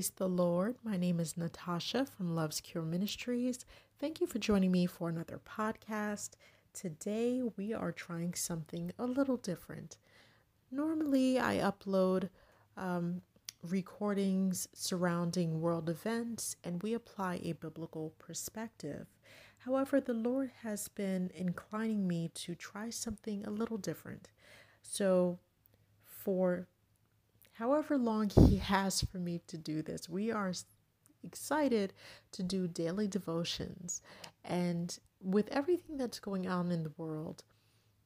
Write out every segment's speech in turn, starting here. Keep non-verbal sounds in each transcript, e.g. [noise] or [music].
Praise the Lord. My name is Natasha from LuvsCure Ministries. Thank you for joining me for another podcast. Today we are trying something a little different. Normally, I upload um, recordings surrounding world events and we apply a biblical perspective. However, the Lord has been inclining me to try something a little different. So, for however long He has for me to do this. We are excited to do daily devotions. And with everything that's going on in the world,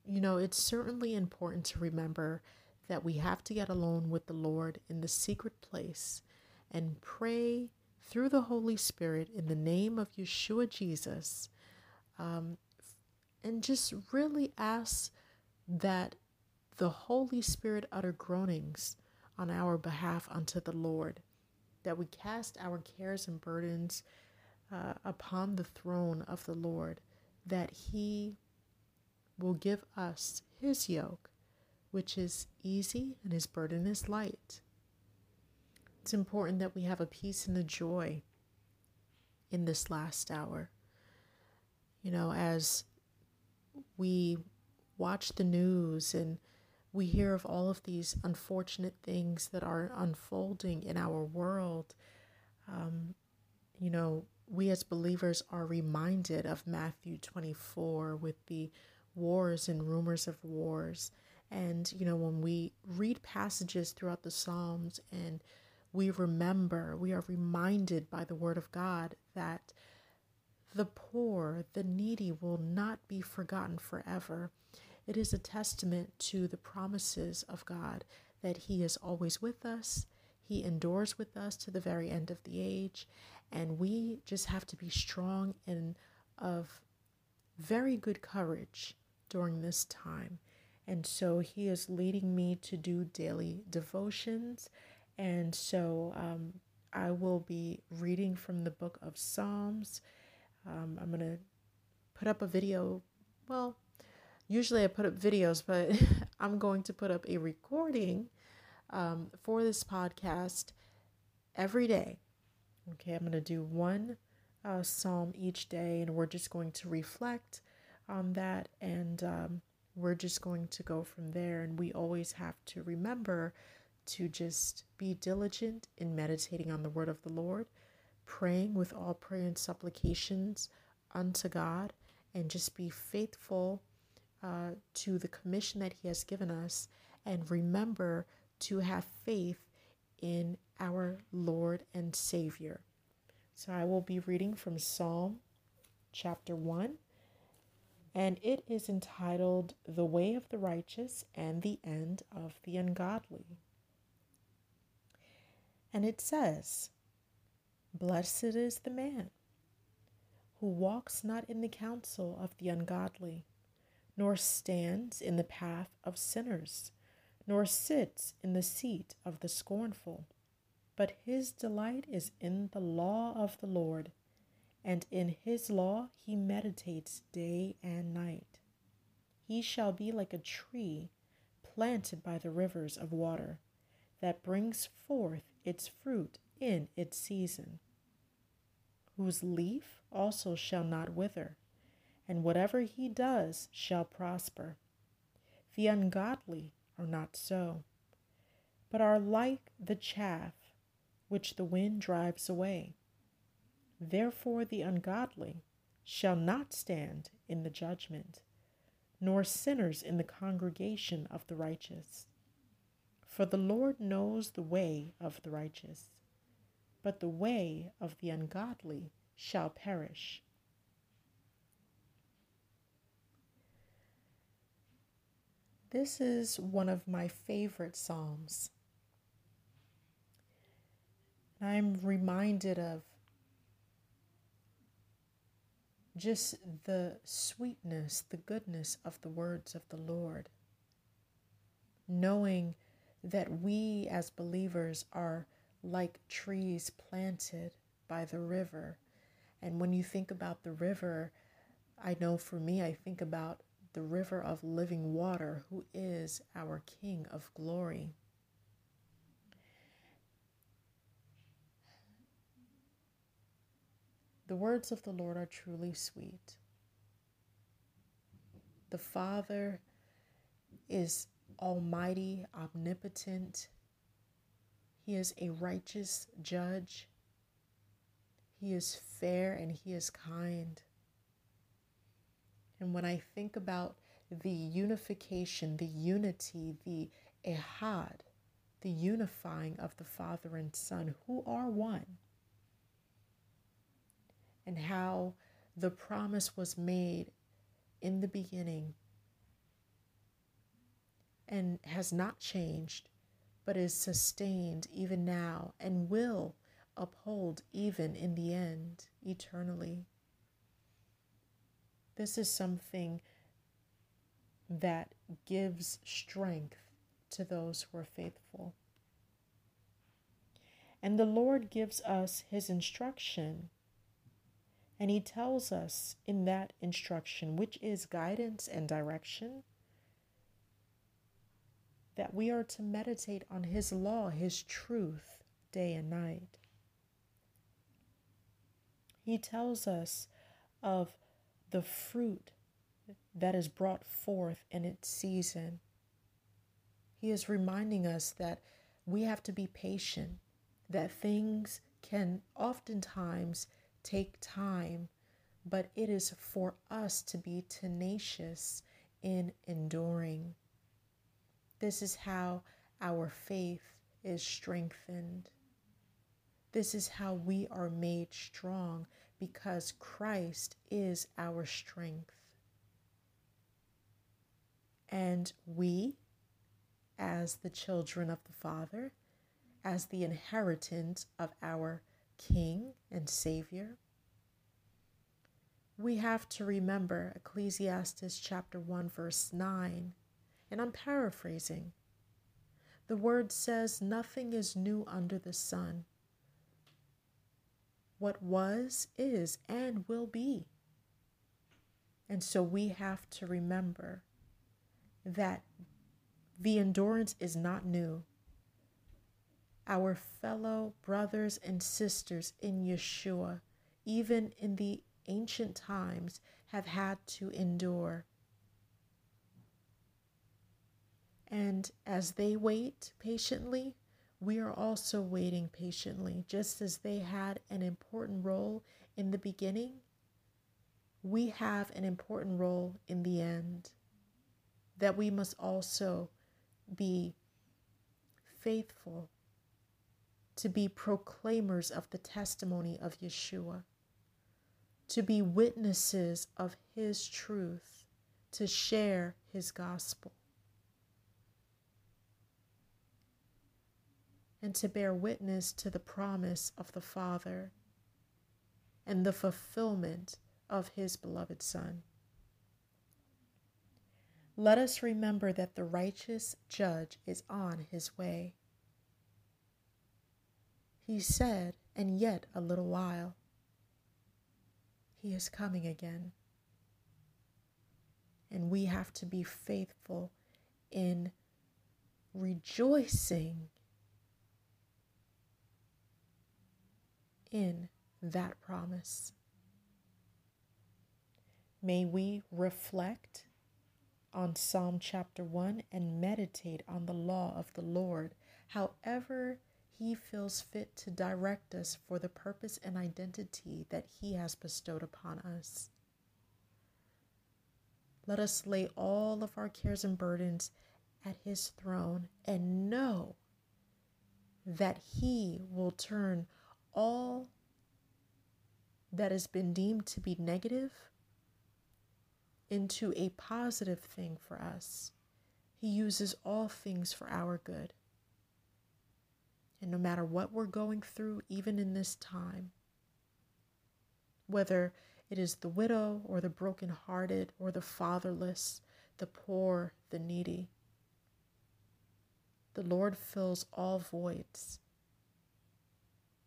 you know, it's certainly important to remember that we have to get alone with the Lord in the secret place and pray through the Holy Spirit in the name of Yeshua Jesus. Um, and just really ask that the Holy Spirit utter groanings on our behalf unto the Lord, that we cast our cares and burdens uh, upon the throne of the Lord, that He will give us His yoke, which is easy and His burden is light. It's important that we have a peace and a joy in this last hour. You know, as we watch the news and we hear of all of these unfortunate things that are unfolding in our world. Um, you know, we as believers are reminded of Matthew 24 with the wars and rumors of wars. And, you know, when we read passages throughout the Psalms and we remember, we are reminded by the Word of God that the poor, the needy will not be forgotten forever. It is a testament to the promises of God that He is always with us, He endures with us to the very end of the age, and we just have to be strong and of very good courage during this time. And so He is leading me to do daily devotions. And so um, I will be reading from the book of Psalms. Um, I'm going to put up a video, well, usually I put up videos, but [laughs] I'm going to put up a recording um, for this podcast every day. Okay, I'm going to do one uh, psalm each day, and we're just going to reflect on that, and um, we're just going to go from there. And we always have to remember to just be diligent in meditating on the word of the Lord, praying with all prayer and supplications unto God, and just be faithful uh, to the commission that He has given us and remember to have faith in our Lord and Savior. So I will be reading from Psalm chapter 1, and it is entitled The Way of the Righteous and the End of the Ungodly. And it says, Blessed is the man who walks not in the counsel of the ungodly nor stands in the path of sinners, nor sits in the seat of the scornful. But his delight is in the law of the Lord, and in his law he meditates day and night. He shall be like a tree planted by the rivers of water, that brings forth its fruit in its season, whose leaf also shall not wither and whatever he does shall prosper. The ungodly are not so, but are like the chaff which the wind drives away. Therefore, the ungodly shall not stand in the judgment, nor sinners in the congregation of the righteous. For the Lord knows the way of the righteous, but the way of the ungodly shall perish. This is one of my favorite Psalms. I'm reminded of just the sweetness, the goodness of the words of the Lord. Knowing that we as believers are like trees planted by the river. And when you think about the river, I know for me, I think about the river of living water, who is our King of glory. The words of the Lord are truly sweet. The Father is almighty, omnipotent. He is a righteous judge. He is fair and he is kind. And when I think about the unification, the unity, the ehad, the unifying of the Father and Son, who are one, and how the promise was made in the beginning and has not changed, but is sustained even now and will uphold even in the end, eternally. This is something that gives strength to those who are faithful. And the Lord gives us his instruction. And he tells us in that instruction, which is guidance and direction, that we are to meditate on his law, his truth, day and night. He tells us of the fruit that is brought forth in its season. He is reminding us that we have to be patient, that things can oftentimes take time, but it is for us to be tenacious in enduring. This is how our faith is strengthened. This is how we are made strong because Christ is our strength. And we, as the children of the Father, as the inheritance of our King and Savior, we have to remember Ecclesiastes chapter 1, verse 9. And I'm paraphrasing. The word says, Nothing is new under the sun. What was, is, and will be. And so we have to remember that the endurance is not new. Our fellow brothers and sisters in Yeshua, even in the ancient times, have had to endure. And as they wait patiently, we are also waiting patiently, just as they had an important role in the beginning. We have an important role in the end that we must also be faithful to be proclaimers of the testimony of Yeshua, to be witnesses of his truth, to share his gospel. And to bear witness to the promise of the Father and the fulfillment of his beloved Son. Let us remember that the righteous judge is on his way. He said, and yet a little while, he is coming again. And we have to be faithful in rejoicing in that promise. May we reflect on Psalm chapter 1 and meditate on the law of the Lord, however He feels fit to direct us for the purpose and identity that He has bestowed upon us. Let us lay all of our cares and burdens at His throne and know that He will turn all that has been deemed to be negative into a positive thing for us. He uses all things for our good. And no matter what we're going through, even in this time, whether it is the widow or the brokenhearted or the fatherless, the poor, the needy, the Lord fills all voids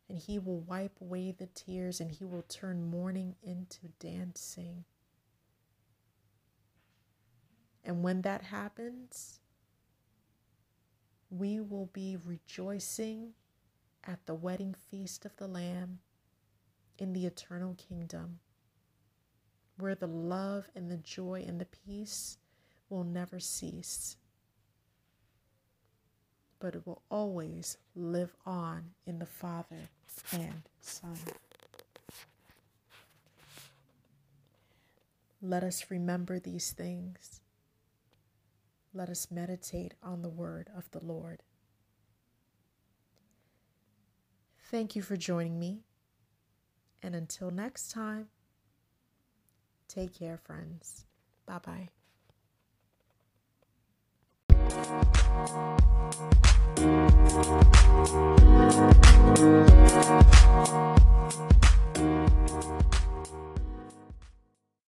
and he will wipe away the tears and he will turn mourning into dancing. And when that happens, we will be rejoicing at the wedding feast of the Lamb, in the eternal kingdom where the love and the joy and the peace will never cease, but it will always live on in the Father and Son. Let us remember these things. Let us meditate on the word of the Lord. Thank you for joining me. And until next time, take care, friends. Bye bye. Thank you.